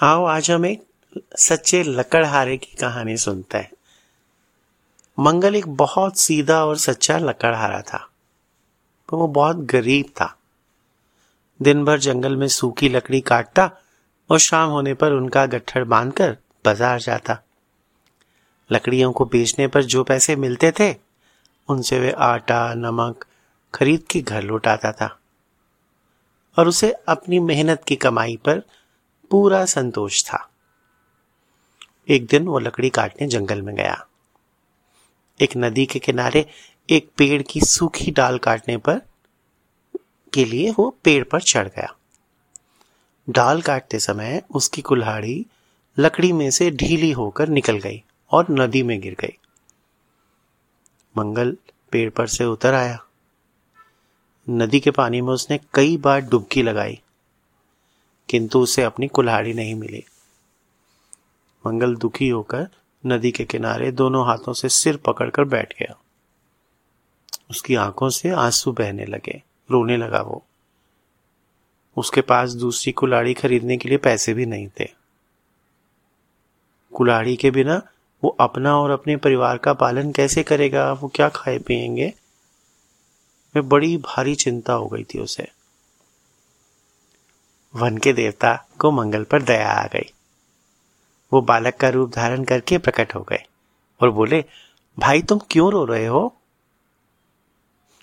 आओ, आज हम एक सच्चे लकड़हारे की कहानी सुनते हैं। मंगल एक बहुत सीधा और सच्चा लकड़हारा था। पर वो बहुत गरीब था। दिन भर जंगल में सूखी लकड़ी काटता और शाम होने पर उनका गट्ठर बांधकर बाज़ार जाता। लकड़ियों को बेचने पर जो पैसे मिलते थे, उनसे वे आटा, नमक खरीद के घर लौटाता था। और उसे अपनी मेहनत की कमाई पर पूरा संतोष था। एक दिन वो लकड़ी काटने जंगल में गया। एक नदी के किनारे एक पेड़ की सूखी डाल काटने पर, के लिए वो पेड़ पर चढ़ गया। डाल काटते समय उसकी कुल्हाड़ी लकड़ी में से ढीली होकर निकल गई और नदी में गिर गई। मंगल पेड़ पर से उतर आया। नदी के पानी में उसने कई बार डुबकी लगाई। किंतु उसे अपनी कुल्हाड़ी नहीं मिली। मंगल दुखी होकर नदी के किनारे दोनों हाथों से सिर पकड़कर बैठ गया। उसकी आँखों से आँसू बहने लगे, रोने लगा वो। उसके पास दूसरी कुल्हाड़ी खरीदने के लिए पैसे भी नहीं थे। कुल्हाड़ी के बिना वो अपना और अपने परिवार का पालन कैसे करेगा, वो क्या खाए पिएँगे में बड़ी भारी चिंता हो गई थी उसे। वन के देवता को मंगल पर दया आ गई। वो बालक का रूप धारण करके प्रकट हो गए और बोले, भाई, तुम क्यों रो रहे हो?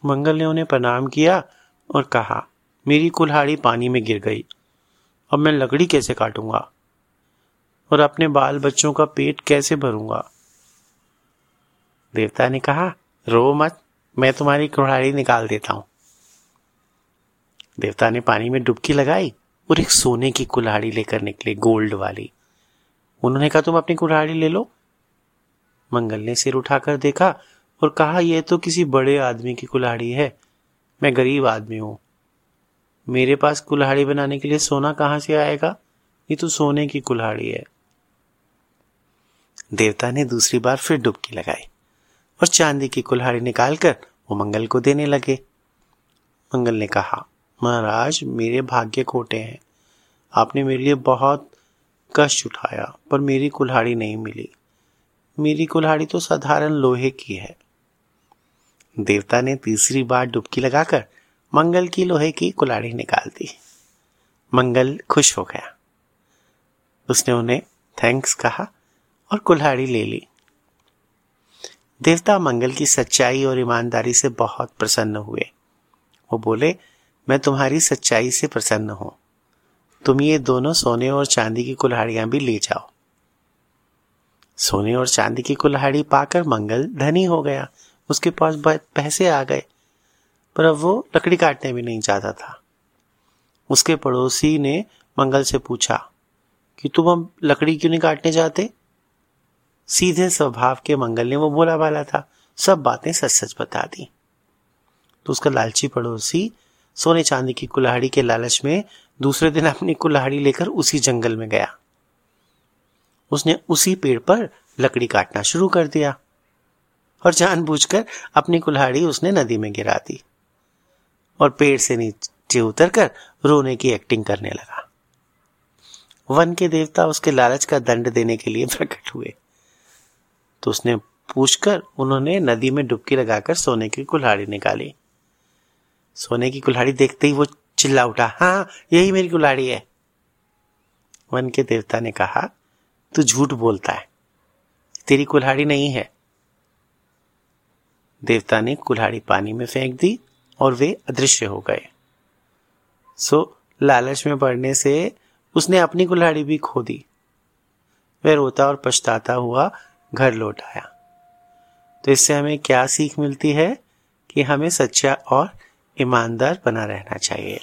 मंगल ने उन्हें प्रणाम किया और कहा, मेरी कुल्हाड़ी पानी में गिर गई। अब मैं लकड़ी कैसे काटूँगा? और अपने बाल बच्चों का पेट कैसे भरूँगा? देवता ने कहा, रो मत, मैं तुम्हारी कुल्हाड़ी निकाल देता हूँ। देवता ने पानी में डुबकी लगाई और एक सोने की कुल्हाड़ी लेकर निकले, गोल्ड वाली। उन्होंने कहा, तुम अपनी कुल्हाड़ी ले लो। मंगल ने सिर उठाकर देखा और कहा यह तो किसी बड़े आदमी की कुल्हाड़ी है। मैं गरीब आदमी हूँ। मेरे पास कुल्हाड़ी बनाने के लिए सोना कहाँ से आएगा? ये तो सोने की कुल्हाड़ी है। देवता ने दूसरी बार फिर डुबकी लगाई और चांदी की कुल्हाड़ी निकालकर वो मंगल को देने लगे। मंगल ने कहा महाराज, मेरे भाग्य खोटे हैं। आपने मेरे लिए बहुत कष्ट उठाया, पर मेरी कुल्हाड़ी नहीं मिली। मेरी कुल्हाड़ी तो साधारण लोहे की है। देवता ने तीसरी बार डुबकी लगाकर मंगल की लोहे की कुल्हाड़ी निकाल दी। मंगल खुश हो गया। उसने उन्हें थैंक्स कहा और कुल्हाड़ी ले ली। देवता मंगल की सच्चाई और ईमानदारी से बहुत प्रसन्न हुए। वो बोले मैं तुम्हारी सच्चाई से प्रसन्न हूँ। तुम ये दोनों सोने और चांदी की कुल्हाड़ियाँ भी ले जाओ। सोने और चांदी की कुल्हाड़ी पाकर मंगल धनी हो गया। उसके पास पैसे आ गए, पर अब वो लकड़ी काटने भी नहीं चाहता था। उसके पड़ोसी ने मंगल से पूछा, कि तुम अब लकड़ी क्यों नहीं काटने जाते? सीधे स्वभाव के मंगल ने वो बोला वाला था, सब बातें सच सच बता दी। तो उसका लालची पड़ोसी सोने चांदी की कुल्हाड़ी के लालच में दूसरे दिन अपनी कुल्हाड़ी लेकर उसी जंगल में गया। उसने उसी पेड़ पर लकड़ी काटना शुरू कर दिया और जानबूझकर अपनी कुल्हाड़ी उसने नदी में गिरा दी और पेड़ से नीचे उतरकर रोने की एक्टिंग करने लगा। वन के देवता उसके लालच का दंड देने के लिए प्रकट हुए। तो उसने पूछकर उन्होंने नदी में डुबकी लगाकर सोने की कुल्हाड़ी निकाली। सोने की कुल्हाड़ी देखते ही वो चिल्ला उठा हाँ यही मेरी कुल्हाड़ी है। वन के देवता ने कहा, तू झूठ बोलता है। तेरी कुल्हाड़ी नहीं है। देवता ने कुल्हाड़ी पानी में फेंक दी और वे अदृश्य हो गए। सो, लालच में पड़ने से उसने अपनी कुल्हाड़ी भी खो दी। वह रोता और पछताता हुआ घर लौट आया। तो इससे हमें क्या सीख मिलती है कि हमें सच्चा और ईमानदार बना रहना चाहिए।